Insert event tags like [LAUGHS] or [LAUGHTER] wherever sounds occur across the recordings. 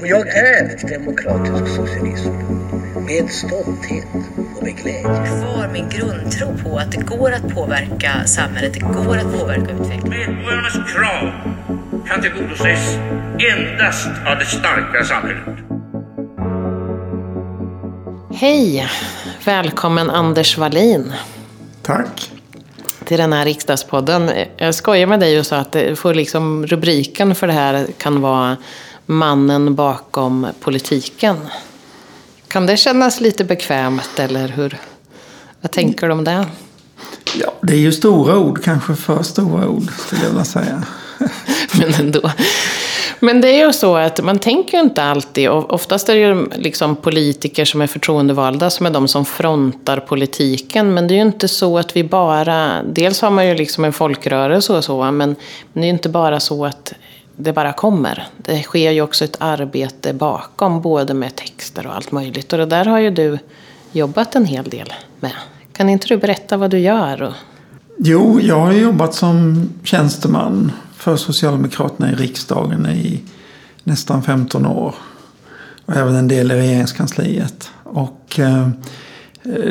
Och jag är demokratisk socialism. Med stolthet och med glädje. Kvar min grundtro på att det går att påverka samhället, det går att påverka utvecklingen. Medborgarnas krav kan tillgodoses endast av det starka samhället. Hej! Välkommen Anders Wallin Tack. till den här riksdagspodden. Jag skojar med dig och sa att det får liksom, rubriken för det här kan vara Mannen bakom politiken. Kan det kännas lite bekvämt eller hur? Vad tänker du om det? Ja, det är ju stora ord, kanske för stora ord skulle jag vilja säga. [LAUGHS] Men ändå. Men det är ju så att man tänker ju inte alltid, och oftast är det ju liksom politiker som är förtroendevalda som är de som frontar politiken. Men det är ju inte så att vi bara, dels har man ju liksom en folkrörelse och så, men det är ju inte bara så att det bara kommer. Det sker ju också ett arbete bakom, både med texter och allt möjligt. Och det där har ju du jobbat en hel del med. Kan inte du berätta vad du gör? Och... Jo, jag har jobbat som tjänsteman för Socialdemokraterna i riksdagen i nästan 15 år. Och även en del i regeringskansliet. Och eh,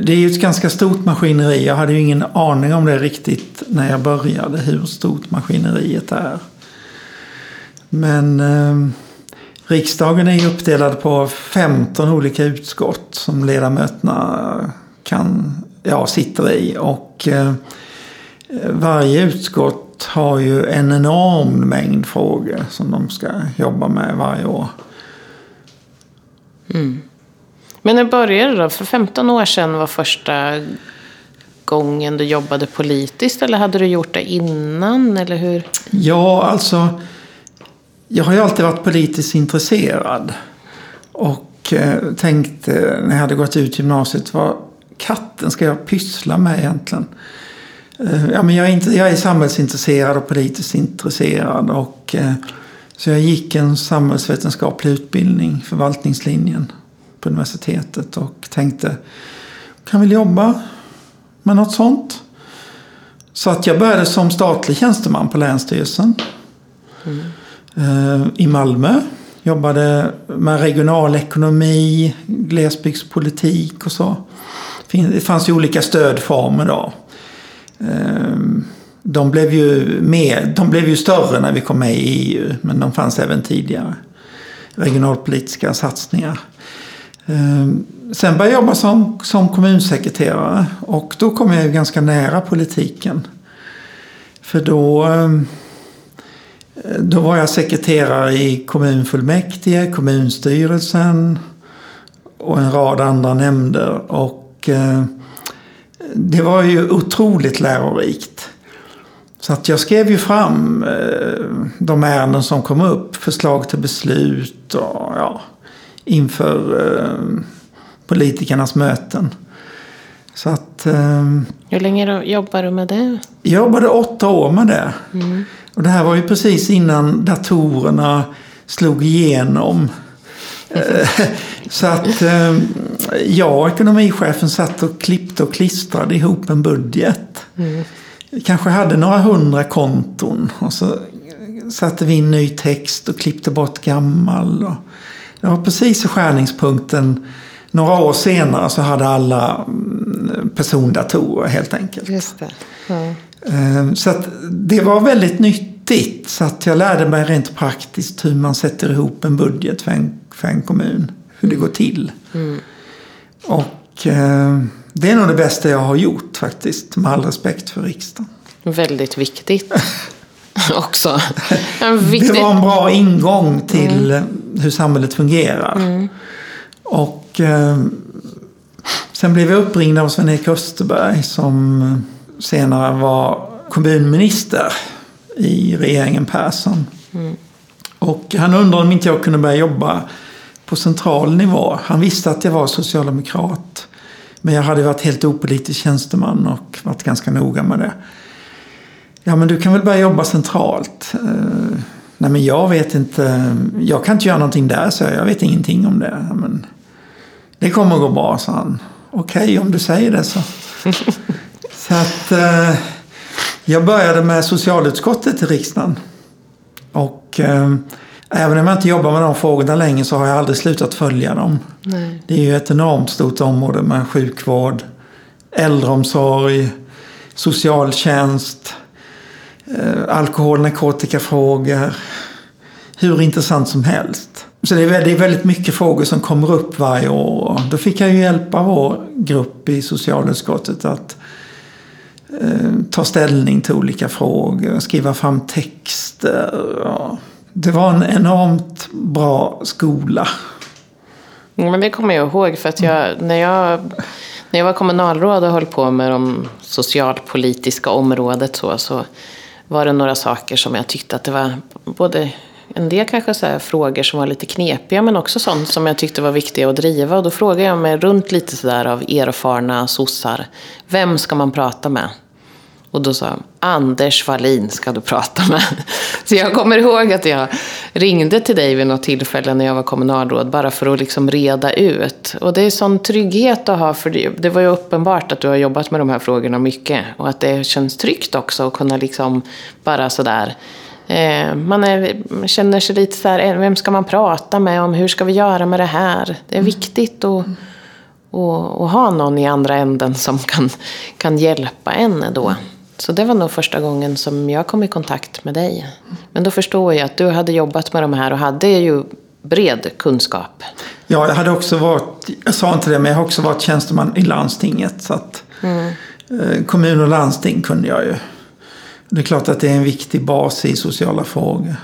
det är ju ett ganska stort maskineri. Jag hade ju ingen aning om det riktigt när jag började, hur stort maskineriet är. Men eh, riksdagen är ju uppdelad på 15 olika utskott som ledamöterna kan, ja, sitter i. Och eh, varje utskott har ju en enorm mängd frågor som de ska jobba med varje år. Men när började det då? För 15 år sedan var första gången du jobbade politiskt eller hade du gjort det innan? Eller hur? Ja, alltså. Jag har ju alltid varit politiskt intresserad. Och eh, tänkte när jag hade gått ut gymnasiet. Vad katten ska jag pyssla med egentligen? Eh, ja, men jag, är inte, jag är samhällsintresserad och politiskt intresserad. Och, eh, så jag gick en samhällsvetenskaplig utbildning, förvaltningslinjen på universitetet. Och tänkte, kan väl jobba med något sånt. Så att jag började som statlig tjänsteman på Länsstyrelsen Mm. Eh, i Malmö. Jobbade med regional ekonomi, glesbygdspolitik och så. Det fanns ju olika stödformer då. Ehm, de blev, ju mer, de blev ju större när vi kom med i EU, men de fanns även tidigare. Regionalpolitiska satsningar. Ehm, sen började jag jobba som, som kommunsekreterare och då kom jag ju ganska nära politiken. För då, ehm, då var jag sekreterare i kommunfullmäktige, kommunstyrelsen och en rad andra nämnder. Och eh, det var ju otroligt lärorikt. Så att jag skrev ju fram eh, de ärenden som kom upp, förslag till beslut och ja, inför eh, politikernas möten. Så att Hur länge då jobbar du med det? jag jobbade åtta år med det. Och det här var ju precis innan datorerna slog igenom. Eh, Så att eh, jag och ekonomichefen satt och klippte och klistrade ihop en budget. Kanske hade några hundra konton. Och så satte vi in ny text och klippte bort gammal. Det var precis i skärningspunkten. Några år senare så hade alla mm, persondatorer helt enkelt. Just det. Ja. Eh, Så att det var väldigt nyttigt. Så att jag lärde mig rent praktiskt hur man sätter ihop en budget för en, för en kommun. Hur det går till. Och eh, det är nog det bästa jag har gjort faktiskt. Med all respekt för riksdagen. Väldigt viktigt [LAUGHS] också. En viktig... Det var en bra ingång till eh, hur samhället fungerar. Och eh, sen blev jag uppringd av Sven-Erik Österberg som senare var kommunminister i regeringen Persson. Och han undrade om inte jag kunde börja jobba på central nivå. Han visste att jag var socialdemokrat. Men jag hade varit helt opolitisk tjänsteman och varit ganska noga med det. Ja, men du kan väl börja jobba centralt? Eh, nej, men jag vet inte. Jag kan inte göra någonting där, så jag. Jag vet ingenting om det. Men det kommer att gå bra, sa han. Okej, om du säger det så. [LAUGHS] så att eh, jag började med socialutskottet i riksdagen. Och eh, även om jag inte jobbar med de frågorna längre så har jag aldrig slutat följa dem. Nej. Det är ju ett enormt stort område med sjukvård, äldreomsorg, socialtjänst, eh, alkohol och narkotikafrågor. Hur intressant som helst. Så det är väldigt, väldigt mycket frågor som kommer upp varje år. Då fick jag ju hjälpa vår grupp i socialutskottet att Eh, ta ställning till olika frågor, skriva fram texter. Ja. Det var en enormt bra skola. Ja, men det kommer jag ihåg för att jag, när, jag, när jag var kommunalråd och höll på med de socialpolitiska området så, så var det några saker som jag tyckte att det var både en del kanske så här frågor som var lite knepiga men också sånt som jag tyckte var viktiga att driva. Och då frågade jag mig runt lite sådär av erfarna sossar. Vem ska man prata med? Och då sa jag, Anders Wallin ska du prata med. [LAUGHS] Så jag kommer ihåg att jag ringde till dig vid något tillfälle när jag var kommunalråd, bara för att liksom reda ut. Och det är sån trygghet att ha, för det, det var ju uppenbart att du har jobbat med de här frågorna mycket. Och att det känns tryggt också att kunna liksom bara sådär Eh, man är, känner sig lite så här, eh, vem ska man prata med om, hur ska vi göra med det här? Det är viktigt att, att, att ha någon i andra änden som kan, kan hjälpa en då. Så det var nog första gången som jag kom i kontakt med dig. Men då förstår jag att du hade jobbat med de här och hade ju bred kunskap. Ja, jag hade också varit, jag sa inte det, men jag har också varit tjänsteman i landstinget. Så att mm. kommun och landsting kunde jag ju. Det är klart att det är en viktig bas i sociala frågor.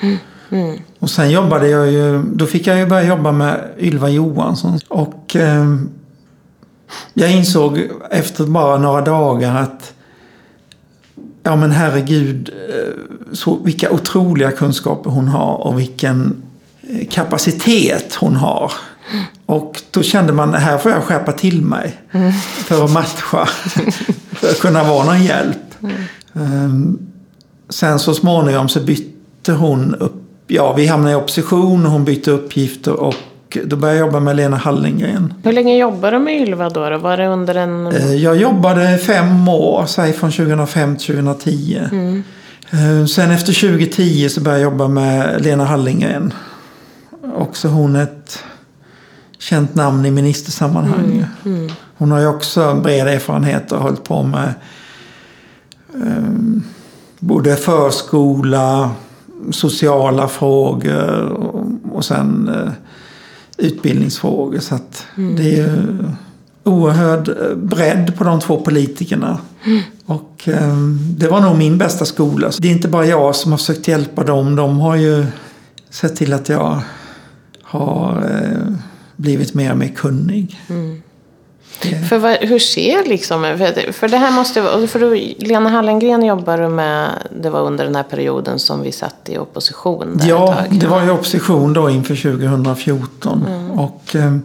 Mm. Mm. Och sen jobbade jag ju, då fick jag ju börja jobba med Ylva Johansson. Och eh, jag insåg efter bara några dagar att ja men herregud, eh, så, vilka otroliga kunskaper hon har och vilken eh, kapacitet hon har. Och då kände man, här får jag skärpa till mig mm. för att matcha, [LAUGHS] för att kunna vara någon hjälp. Mm. Ehm, sen så småningom så bytte hon upp. Ja, vi hamnade i opposition och hon bytte uppgifter och då började jag jobba med Lena Hallengren. Hur länge jobbade du med Ylva då? Var det under en... Ehm, jag jobbade fem år, säg från 2005 till 2010. Mm. Ehm, sen efter 2010 så började jag jobba med Lena Hallengren. Också hon ett känt namn i ministersammanhang. Mm. Mm. Hon har ju också bred erfarenhet och hållit på med både förskola, sociala frågor och, sen eh, utbildningsfrågor. Så att mm. det är oerhörd eh, bredd på de två politikerna. Mm. Och eh, det var nog min bästa skola. Det är inte bara jag som har försökt hjälpa dem. De har ju sett till att jag har eh, blivit mer och mer kunnig. Mm. För vad, hur ser liksom, för, för det här måste vara, för Lena Hallengren jobbar du med, det var under den här perioden som vi satt i opposition. ja, det var ju opposition då inför 2014. Mm. Och eh,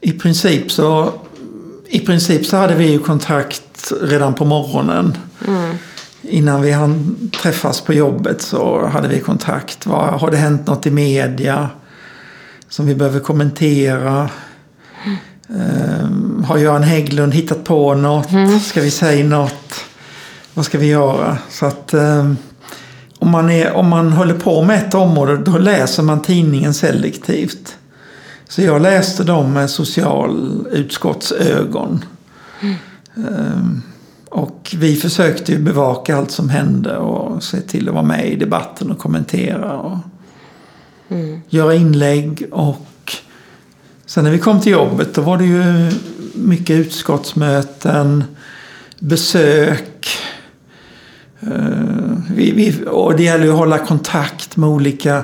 i princip så i princip så hade vi ju kontrakt redan på morgonen. Mm. Innan vi hann träffas på jobbet så hade vi kontakt. har det hänt något i media som vi behöver kommentera? Um, har Göran Hägglund hittat på något? Mm. Ska vi säga något? Vad ska vi göra? Så att um, om, man är, om man håller på med ett område då läser man tidningen selektivt. Så jag läste dem med socialutskottsögon. Mm. Um, och vi försökte ju bevaka allt som hände och se till att vara med i debatten och kommentera. Och mm. Göra inlägg och Sen när vi kom till jobbet då var det ju mycket utskottsmöten, besök. Eh, vi, vi, och det gäller ju att hålla kontakt med olika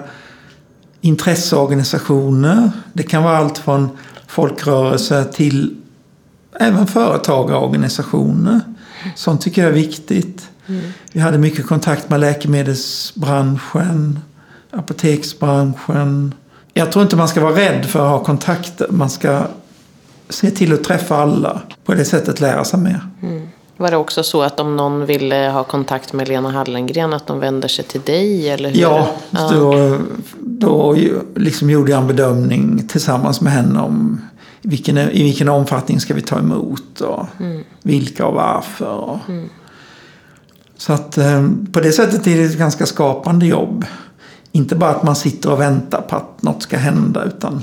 intresseorganisationer. Det kan vara allt från folkrörelser till även företagarorganisationer. Sånt tycker jag är viktigt. Mm. Vi hade mycket kontakt med läkemedelsbranschen, apoteksbranschen, jag tror inte man ska vara rädd för att ha kontakter. Man ska se till att träffa alla. På det sättet lära sig mer. Mm. Var det också så att om någon ville ha kontakt med Lena Hallengren att de vänder sig till dig? Eller hur? Ja, då, då liksom gjorde jag en bedömning tillsammans med henne om vilken, i vilken omfattning ska vi ta emot och mm. vilka och varför. Och. Mm. Så att eh, på det sättet är det ett ganska skapande jobb. Inte bara att man sitter och väntar på att något ska hända utan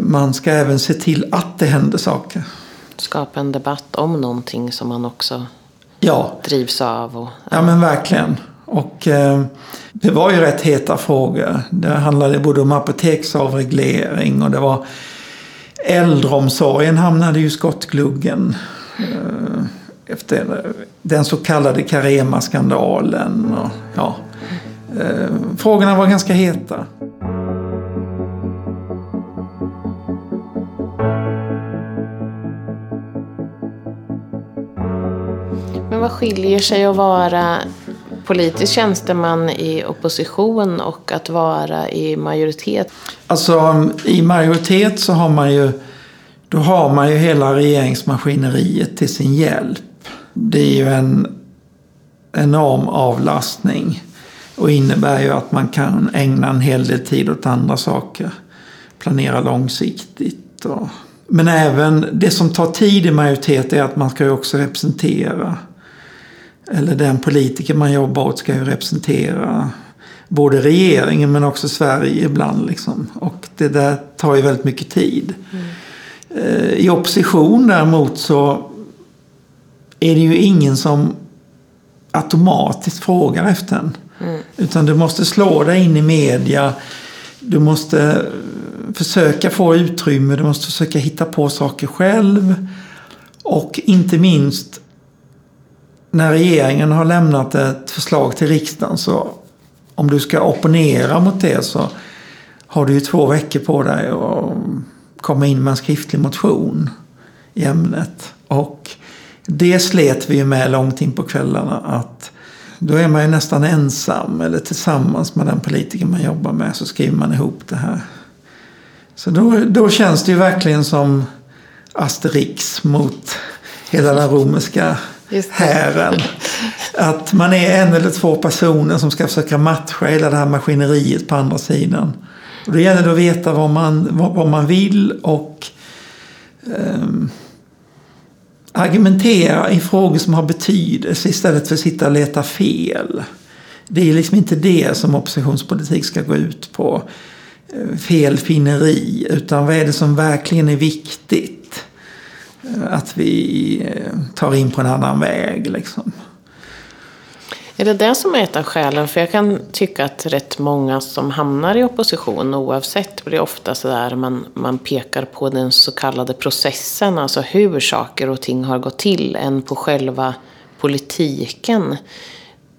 man ska även se till att det händer saker. Skapa en debatt om någonting som man också Ja, drivs av. Och, ja men verkligen. Och eh, det var ju rätt heta frågor. Det handlade både om apoteksavreglering och det var äldreomsorgen hamnade ju i skottgluggen. Eh, efter den så kallade Carema-skandalen. Och, ja, frågorna var ganska heta. Men vad skiljer sig att vara politisk tjänsteman i opposition och att vara i majoritet? Alltså i majoritet så har man ju då har man ju hela regeringsmaskineriet till sin hjälp. Det är ju en enorm avlastning och innebär ju att man kan ägna en hel del tid åt andra saker. Planera långsiktigt. Och... Men även det som tar tid i majoritet är att man ska ju också representera. Eller den politiker man jobbar åt ska ju representera både regeringen men också Sverige ibland. Liksom. Och det där tar ju väldigt mycket tid. Mm. I opposition däremot så är det ju ingen som automatiskt frågar efter en. Mm. Utan du måste slå dig in i media. Du måste eh, försöka få utrymme. Du måste försöka hitta på saker själv. Och inte minst när regeringen har lämnat ett förslag till riksdagen så om du ska opponera mot det så har du ju två veckor på dig att komma in med en skriftlig motion i ämnet. Och det slet vi ju med långt in på kvällarna att då är man ju nästan ensam eller tillsammans med den politiker man jobbar med så skriver man ihop det här. Så då, då känns det ju verkligen som Asterix mot hela den romerska hären. Att man är en eller två personer som ska försöka matcha hela det här maskineriet på andra sidan. Och då gäller det att veta vad man, vad, vad man vill och um, argumentera i frågor som har betydelse istället för att sitta och leta fel. Det är liksom inte det som oppositionspolitik ska gå ut på. Eh, Felfinneri. Utan vad är det som verkligen är viktigt? Eh, att vi eh, tar in på en annan väg liksom. Är det det som är ett av skälen? För jag kan tycka att rätt många som hamnar i opposition oavsett blir ofta sådär man, man pekar på den så kallade processen, alltså hur saker och ting har gått till, än på själva politiken.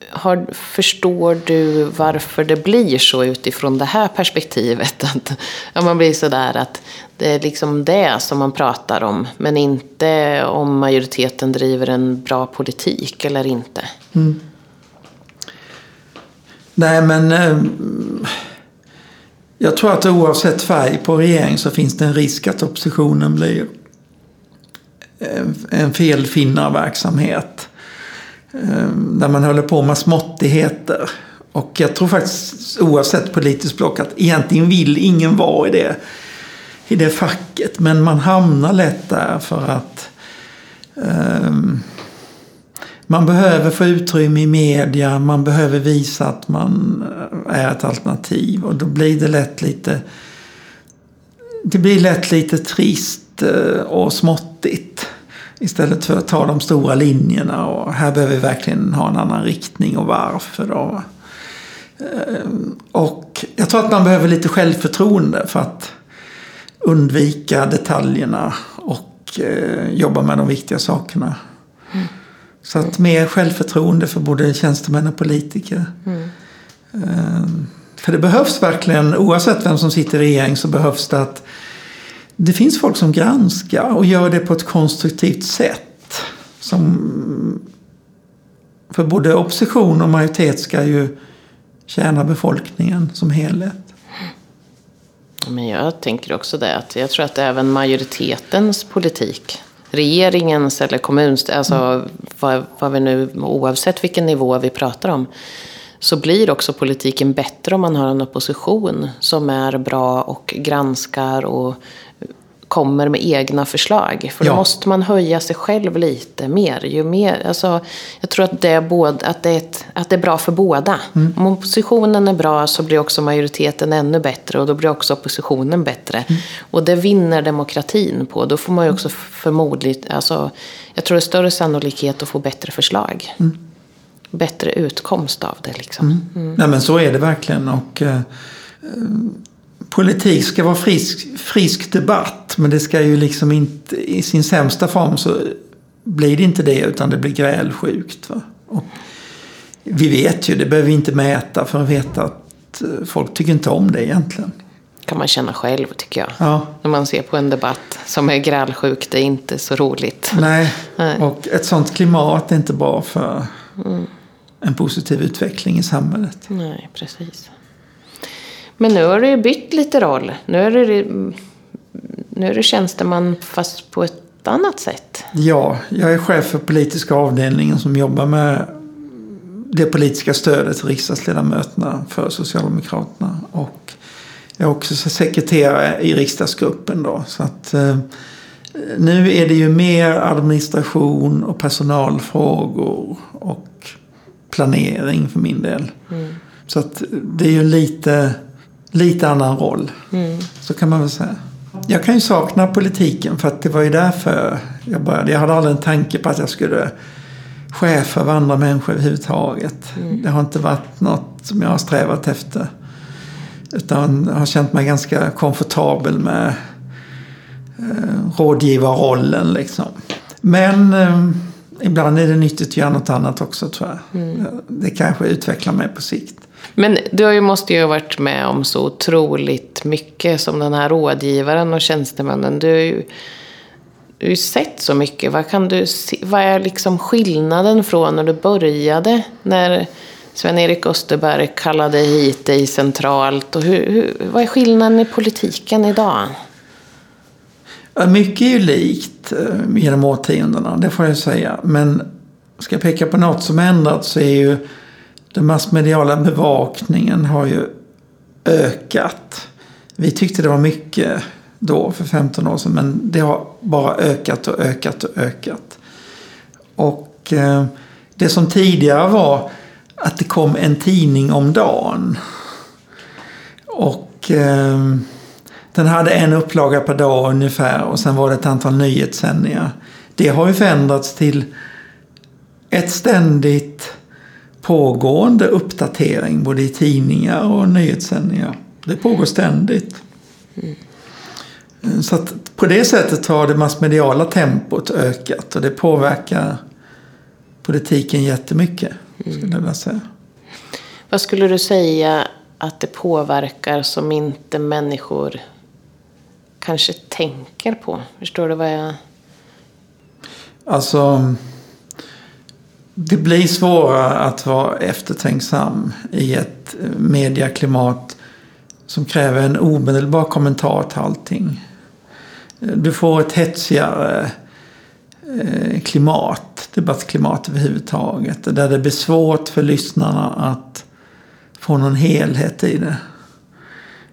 Har, förstår du varför det blir så utifrån det här perspektivet? [LAUGHS] Att ja, man blir sådär att det är liksom det som man pratar om, men inte om majoriteten driver en bra politik eller inte. Mm. Nej, men eh, jag tror att oavsett färg på regering så finns det en risk att oppositionen blir eh, en felfinnarverksamhet. Eh, där man håller på med småttigheter. Och jag tror faktiskt oavsett politiskt block att egentligen vill ingen vara i det, i det facket. Men man hamnar lätt där för att eh, man behöver få utrymme i media, man behöver visa att man eh, är ett alternativ och då blir det lätt lite det blir lätt lite trist eh, och småttigt. Istället för att ta de stora linjerna och här behöver vi verkligen ha en annan riktning och varför. Och, eh, och jag tror att man behöver lite självförtroende för att undvika detaljerna och jobba med de viktiga sakerna. Mm. Så att mer självförtroende för både tjänstemän och politiker. Mm. För det behövs verkligen, oavsett vem som sitter i regering, så behövs det att det finns folk som granskar och gör det på ett konstruktivt sätt. Som, för både opposition och majoritet ska ju tjäna befolkningen som helhet. Men jag tänker också det, att jag tror att även majoritetens politik regeringens eller kommuns, alltså mm. vad, vad vi nu, oavsett vilken nivå vi pratar om, så blir också politiken bättre om man har en opposition som är bra och granskar och kommer med egna förslag. För då Ja. måste man höja sig själv lite mer. Ju mer alltså, jag tror att det, är både, att, det är ett, att det är bra för båda. Mm. Om oppositionen är bra så blir också majoriteten ännu bättre och då blir också oppositionen bättre. Mm. Och det vinner demokratin på. Då får man ju också förmodligen, alltså, jag tror det är större sannolikhet att få bättre förslag. Mm. Bättre utkomst av det liksom. Nej men så är det verkligen. Och, eh, eh, politik ska vara frisk, frisk debatt. Men det ska ju liksom inte, i sin sämsta form så blir det inte det utan det blir grälsjukt. Va? Och vi vet ju, det behöver vi inte mäta för att veta att eh, folk tycker inte om det egentligen. kan man känna själv tycker jag. Ja, När man ser på en debatt som är grälsjuk, det är inte så roligt. nej. Nej. Och ett sånt klimat är inte bra för en positiv utveckling i samhället. Nej, precis. Men nu har du ju bytt lite roll. Nu är du, nu är du tjänsteman fast på ett annat sätt. Ja, jag är chef för politiska avdelningen som jobbar med det politiska stödet till riksdagsledamöterna för Socialdemokraterna. Och jag är också sekreterare i riksdagsgruppen då. Så att eh, nu är det ju mer administration och personalfrågor och planering för min del. Så att det är ju lite, lite annan roll. Så kan man väl säga. Jag kan ju sakna politiken för att det var ju därför jag började. Jag hade aldrig en tanke på att jag skulle chef över andra människor överhuvudtaget. Det har inte varit något som jag har strävat efter. Utan jag har känt mig ganska komfortabel med eh, rådgivarrollen liksom. Men eh, ibland är det nyttigt att göra något annat också tror jag. Det kanske utvecklar mig på sikt. Men du har ju, måste ju ha varit med om så otroligt mycket som den här rådgivaren och tjänstemannen. Du har ju, du har ju sett så mycket. Vad, kan du se, vad är liksom skillnaden från när du började? När Sven-Erik Österberg kallade hit dig centralt. Och hur, hur, vad är skillnaden i politiken idag? Mycket är ju likt eh, genom årtiondena, det får jag säga. Men ska jag peka på något som ändrats så är ju den massmediala bevakningen har ju ökat. Vi tyckte det var mycket då för 15 år sedan men det har bara ökat och ökat och ökat. Och eh, det som tidigare var att det kom en tidning om dagen. Och eh, den hade en upplaga per dag ungefär och sen var det ett antal nyhetssändningar. Det har ju förändrats till ett ständigt pågående uppdatering både i tidningar och nyhetssändningar. Det pågår ständigt. Så att på det sättet har det massmediala tempot ökat och det påverkar politiken jättemycket. Skulle jag säga. Vad skulle du säga att det påverkar som inte människor kanske tänker på? Förstår du vad jag... Alltså, det blir svårare att vara eftertänksam i ett eh, mediaklimat som kräver en omedelbar kommentar till allting. Eh, Du får ett hetsigare eh, klimat, debattklimat överhuvudtaget. Där det blir svårt för lyssnarna att få någon helhet i det.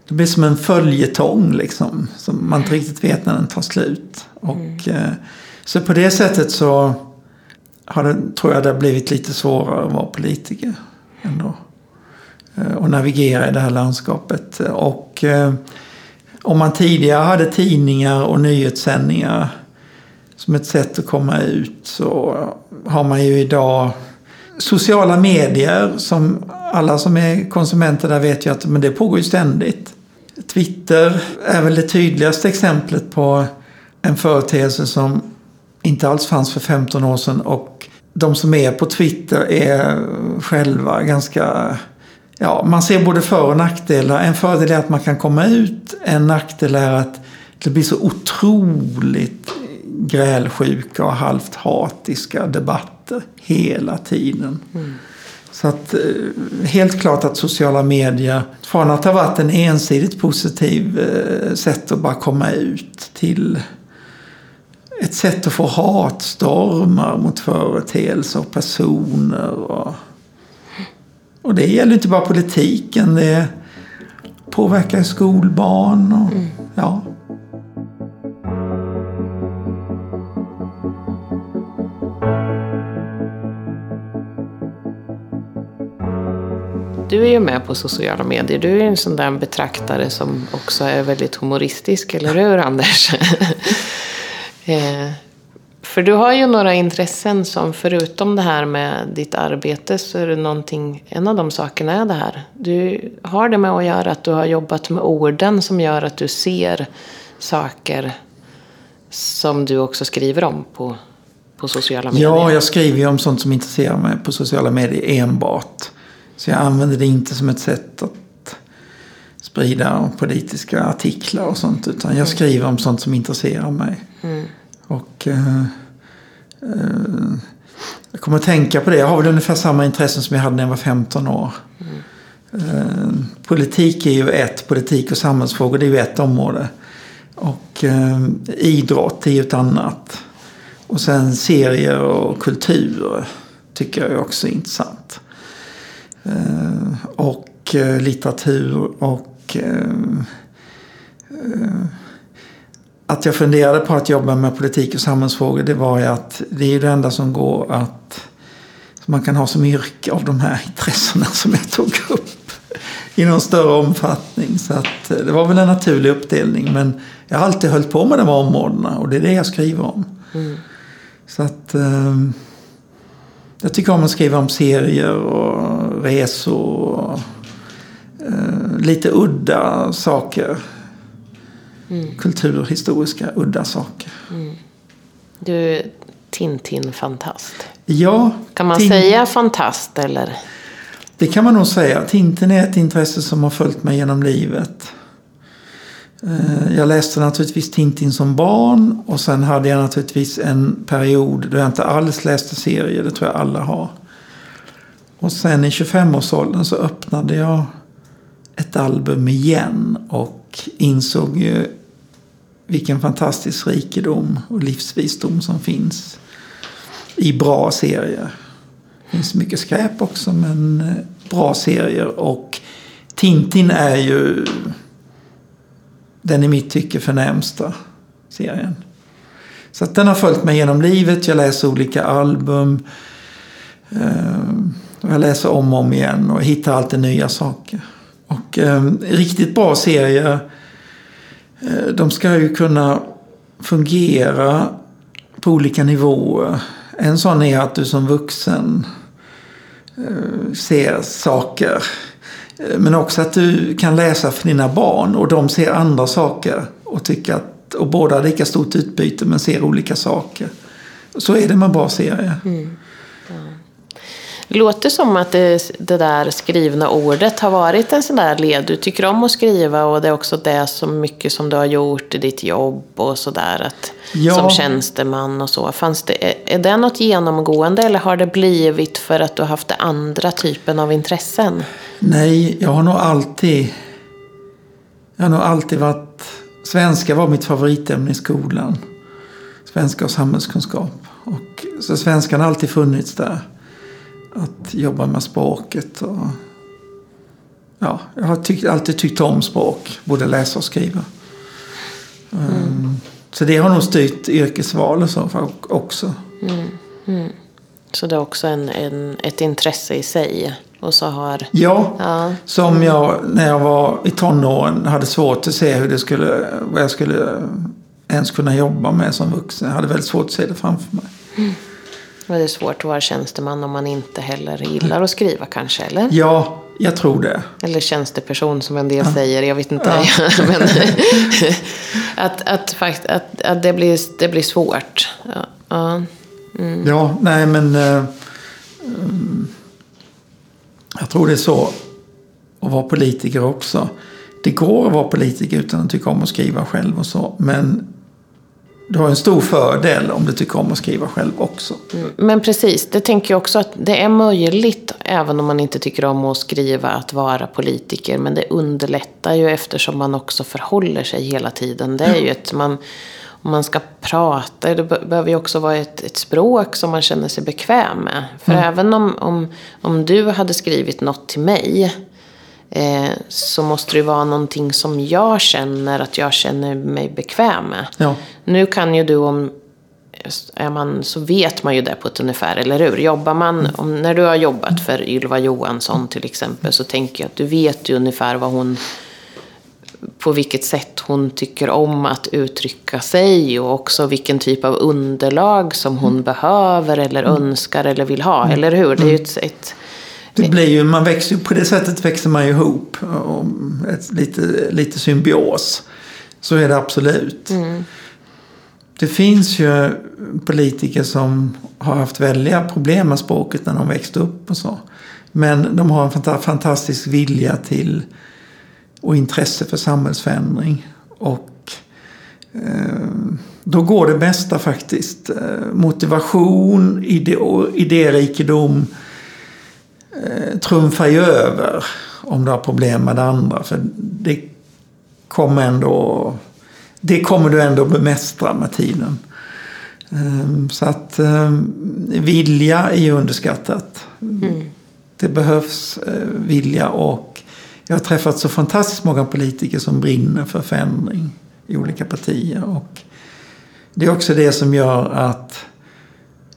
Det blir som en följetong liksom. Som man inte riktigt vet när den tar slut. Och, eh, så på det sättet så har det, tror jag det har blivit lite svårare att vara politiker. Ändå. Eh, och navigera i det här landskapet. Och eh, om man tidigare hade tidningar och nyhetssändningar som ett sätt att komma ut så har man ju idag sociala medier som alla som är konsumenter där vet ju att men det pågår ju ständigt. Twitter är väl det tydligaste exemplet på en företeelse som inte alls fanns för 15 år sedan och de som är på Twitter är själva ganska... Ja, man ser både för och nackdelar. En fördel är att man kan komma ut. En nackdel är att det blir så otroligt grälsjuka och halvt hatiska debatter hela tiden. Så att eh, helt klart att sociala medier från att ha varit en ensidigt positiv eh, sätt att bara komma ut till ett sätt att få hatstormar mot företeelser och personer. Och, och det gäller inte bara politiken. Det påverkar skolbarn och mm. ja. du är ju med på sociala medier. Du är ju en sån där betraktare som också är väldigt humoristisk, eller hur Anders? [LAUGHS] eh, för du har ju några intressen som förutom det här med ditt arbete så är det någonting, en av de sakerna är det här. Du har det med att göra att du har jobbat med orden som gör att du ser saker som du också skriver om på, på sociala medier. Ja, jag skriver ju om sånt som intresserar mig på sociala medier enbart. Så jag använder det inte som ett sätt att sprida politiska artiklar och sånt. Utan jag skriver om sånt som intresserar mig. Mm. Och eh, eh, jag kommer att tänka på det. Jag har väl ungefär samma intressen som jag hade när jag var 15 år. Eh, politik är ju ett, politik och samhällsfrågor det är ju ett område. Och eh, idrott är ju ett annat. Och sen serier och kultur tycker jag är också intressant. Eh, och eh, litteratur och eh, eh, att jag funderade på att jobba med politik och samhällsfrågor det var ju att det är det enda som går att som man kan ha som yrke av de här intressena som jag tog upp i någon större omfattning. Så att eh, det var väl en naturlig uppdelning. Men jag har alltid hållit på med de här områdena och det är det jag skriver om. Mm. Så att jag tycker om att skriva om serier och resor och eh, lite udda saker. Mm. Kulturhistoriska udda saker. Du är Tintin-fantast. Ja, Kan man säga fantast eller? Det kan man nog säga. Tintin är ett intresse som har följt mig genom livet. Eh, Jag läste naturligtvis Tintin som barn och sen hade jag naturligtvis en period då jag inte alls läste serier. Det tror jag alla har. Och sen i 25-årsåldern så öppnade jag ett album igen och insåg ju vilken fantastisk rikedom och livsvisdom som finns i bra serier. Det finns mycket skräp också, men eh, bra serier. Och Tintin är ju den i mitt tycke förnämsta serien. Så att den har följt mig genom livet. Jag läser olika album. Och jag läser om och om igen och hittar alltid nya saker. Och eh, riktigt bra serier, eh, de ska ju kunna fungera på olika nivåer. En sån är att du som vuxen eh, ser saker. Eh, men också att du kan läsa för dina barn och de ser andra saker. Och tycker att, och båda har lika stort utbyte men ser olika saker. Så är det med bra serier. Mm låter som att det, det där skrivna ordet har varit en sån där led. Du tycker om att skriva och det är också det som mycket som du har gjort i ditt jobb och sådär. Ja. Som tjänsteman och så. Fanns det, är- är det något genomgående eller har det blivit för att du har haft det andra typen av intressen? Nej, jag har nog alltid... Jag har nog alltid varit... Svenska var mitt favoritämne i skolan. Svenska och samhällskunskap. Och, så svenskan har alltid funnits där. Att jobba med språket och... Ja, jag har tyckt, alltid tyckt om språk. Både läsa och skriva. Um, så det har nog styrt yrkesval och så också. Så det är också en, en, ett intresse i sig. Och så har... Ja, Ja. Som jag när jag var i tonåren hade svårt att se hur det skulle, vad jag skulle ens kunna jobba med som vuxen. Jag hade väldigt svårt att se det framför mig. Och det är svårt att vara tjänsteman om man inte heller gillar att skriva kanske, eller? Ja, jag tror det. Eller tjänsteperson som en del säger, jag vet inte. [LAUGHS] Men, [LAUGHS] att, att, fakt, att, att det, blir, det blir svårt. Ja, ja. Ja, nej men... mm, jag tror det är så att vara politiker också. Det går att vara politiker utan att tycka om att skriva själv och så. Men du har en stor fördel om du tycker om att skriva själv också. Men precis, det tänker jag också att det är möjligt, även om man inte tycker om att skriva, att vara politiker. Men det underlättar ju eftersom man också förhåller sig hela tiden. Det är ju ett, man, om man ska prata, det be- behöver ju också vara ett, ett språk som man känner sig bekväm med. För även om, om, om du hade skrivit något till mig eh, så måste det vara någonting som jag känner att jag känner mig bekväm med. Ja. Nu kan ju du om är man, så vet man ju det på ett ungefär, eller hur? Jobbar man, om, när du har jobbat för Ylva Johansson till exempel, så tänker jag att du vet ju ungefär vad hon på vilket sätt hon tycker om att uttrycka sig och också vilken typ av underlag som hon mm. behöver eller mm. önskar eller vill ha, mm. eller hur? Det är ju ett, ett det blir ju, man växer, på det sättet växer man ju ihop. Och ett, lite, lite symbios. Så är det absolut. Mm. Det finns ju politiker som har haft väldiga problem med språket när de växte upp och så. Men de har en fantastisk vilja till och intresse för samhällsförändring. Och eh, då går det bästa faktiskt. Eh, motivation, idé, idérikedom eh, trumfar ju över om du har problem med det andra. För det kommer ändå det kommer du ändå bemästra med tiden. Eh, så att eh, vilja är ju underskattat. Mm. Det behövs eh, vilja och jag har träffat så fantastiskt många politiker som brinner för förändring i olika partier. Och det är också det som gör att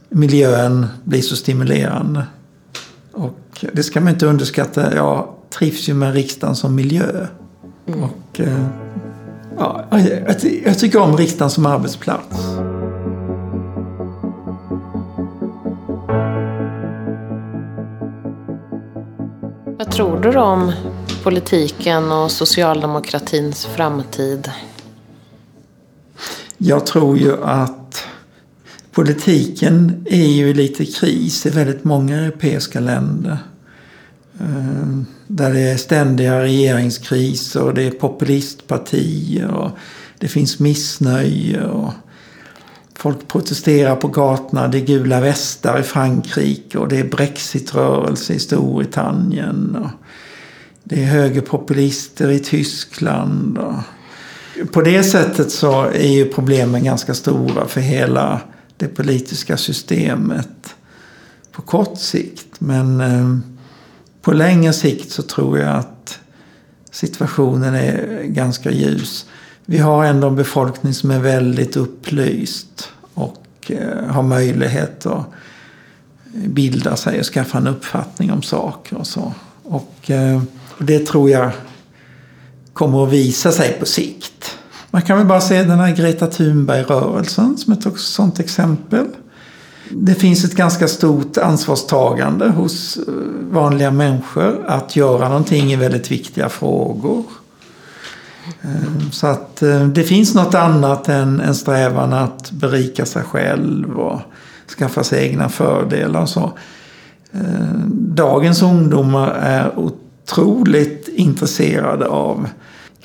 miljön blir så stimulerande. Och det ska man inte underskatta. Jag trivs ju med riksdagen som miljö. Mm. Och, eh, ja, jag, jag tycker om riksdagen som arbetsplats. Vad tror du om politiken och socialdemokratins framtid? Jag tror ju att politiken är ju lite kris i väldigt många europeiska länder. Ehm, där det är ständiga regeringskriser och det är populistpartier och det finns missnöje. Och folk protesterar på gatorna. Det är gula västar i Frankrike och det är brexitrörelse i Storbritannien. Och det är högerpopulister i Tyskland. Och på det sättet så är ju problemen ganska stora för hela det politiska systemet på kort sikt. Men eh, på längre sikt så tror jag att situationen är ganska ljus. Vi har ändå en befolkning som är väldigt upplyst och eh, har möjlighet att bilda sig och skaffa en uppfattning om saker och så. Och eh, och det tror jag kommer att visa sig på sikt. Man kan väl bara se den här Greta Thunberg-rörelsen som ett sådant exempel. Det finns ett ganska stort ansvarstagande hos eh, vanliga människor att göra någonting i väldigt viktiga frågor. Eh, så att eh, det finns något annat än en strävan att berika sig själv och skaffa sig egna fördelar och så. Dagens ungdomar är otroligt intresserade av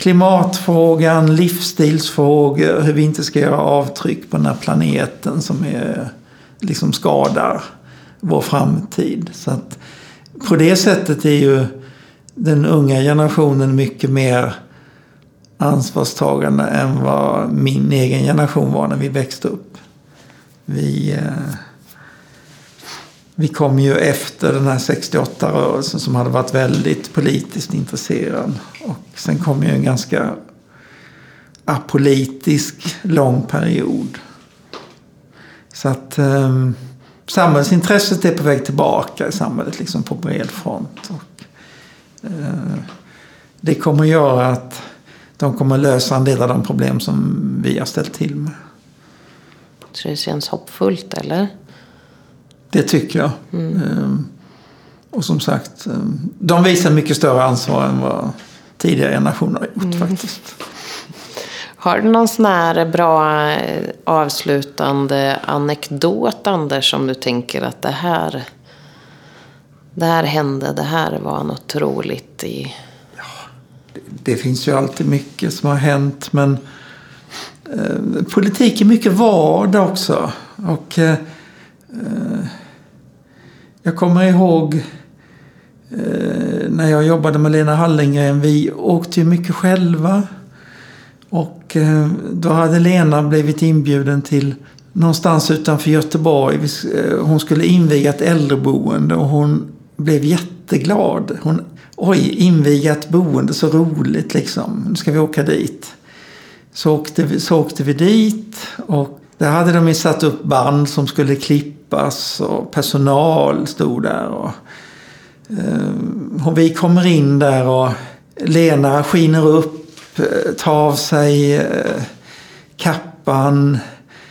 klimatfrågan, livsstilsfrågor, hur vi inte ska göra avtryck på den här planeten som är, liksom skadar vår framtid. Så att på det sättet är ju den unga generationen mycket mer ansvarstagande än vad min egen generation var när vi växte upp. Vi... Eh, vi kom ju efter den här 68-rörelsen som hade varit väldigt politiskt intresserad. Och sen kom ju en ganska apolitisk lång period. Så att eh, samhällsintresset är på väg tillbaka i samhället liksom på bred front. Och, eh, det kommer göra att de kommer lösa en del av de problem som vi har ställt till med. Så det känns hoppfullt eller? Det tycker jag. Mm. Och som sagt, ehm, de visar mycket större ansvar än vad tidigare generationer har gjort mm. faktiskt. Har du någon sån här bra eh, avslutande anekdot Anders som du tänker att det här, det här hände, det här var något roligt i... Ja, det, det finns ju alltid mycket som har hänt men eh, politik är mycket vardag också. Och eh, eh jag kommer ihåg eh, när jag jobbade med Lena Hallengren. Vi åkte ju mycket själva. Och eh, då hade Lena blivit inbjuden till någonstans utanför Göteborg. Eh, hon skulle inviga ett äldreboende och hon blev jätteglad. Hon, Oj, inviga ett boende, så roligt liksom. Nu ska vi åka dit. Så åkte vi, så åkte vi dit och där hade de ju satt upp band som skulle klippas och personal stod där. Och, eh, och vi kommer in där och Lena skiner upp, eh, tar av sig eh, kappan,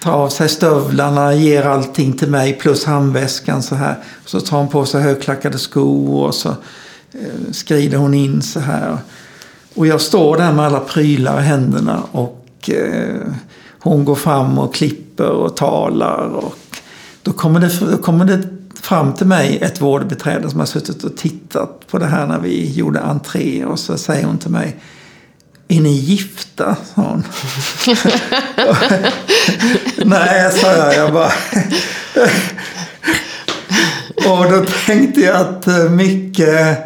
tar av sig stövlarna, ger allting till mig plus handväskan så här. Så tar hon på sig högklackade skor och så skrider hon in så här. Och jag står där med alla prylar i händerna och eh, hon går fram och klipper och talar. Och då kommer det, då kommer det fram till mig ett vårdbiträde som har suttit och tittat på det här när vi gjorde entré. Och så säger hon till mig är ni gifta? sa hon. [LAUGHS] Nej, sa jag. Jag bara... [LAUGHS] och då tänkte jag att eh, mycket,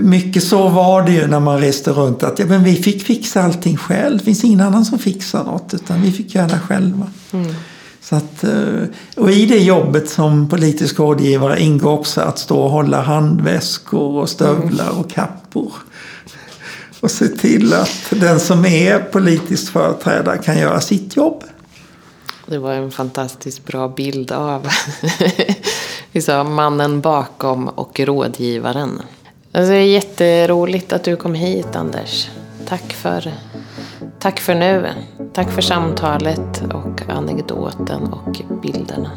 mycket så var det ju när man reste runt. Att ja, men vi fick fixa allting själv. Det finns ingen annan som fixar något. Utan vi fick göra det själva. Mm. Så att, eh, och i det jobbet som politisk rådgivare ingår också att stå och hålla handväskor och stövlar och kappor och se till att den som är politisk företrädare kan göra sitt jobb. Det var en fantastiskt bra bild av [LAUGHS] mannen bakom och rådgivaren. Alltså, det är jätteroligt att du kom hit Anders. Tack för, tack för nu. Tack för samtalet och anekdoten och bilderna.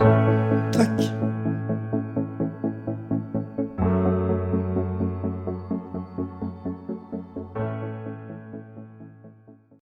Tack.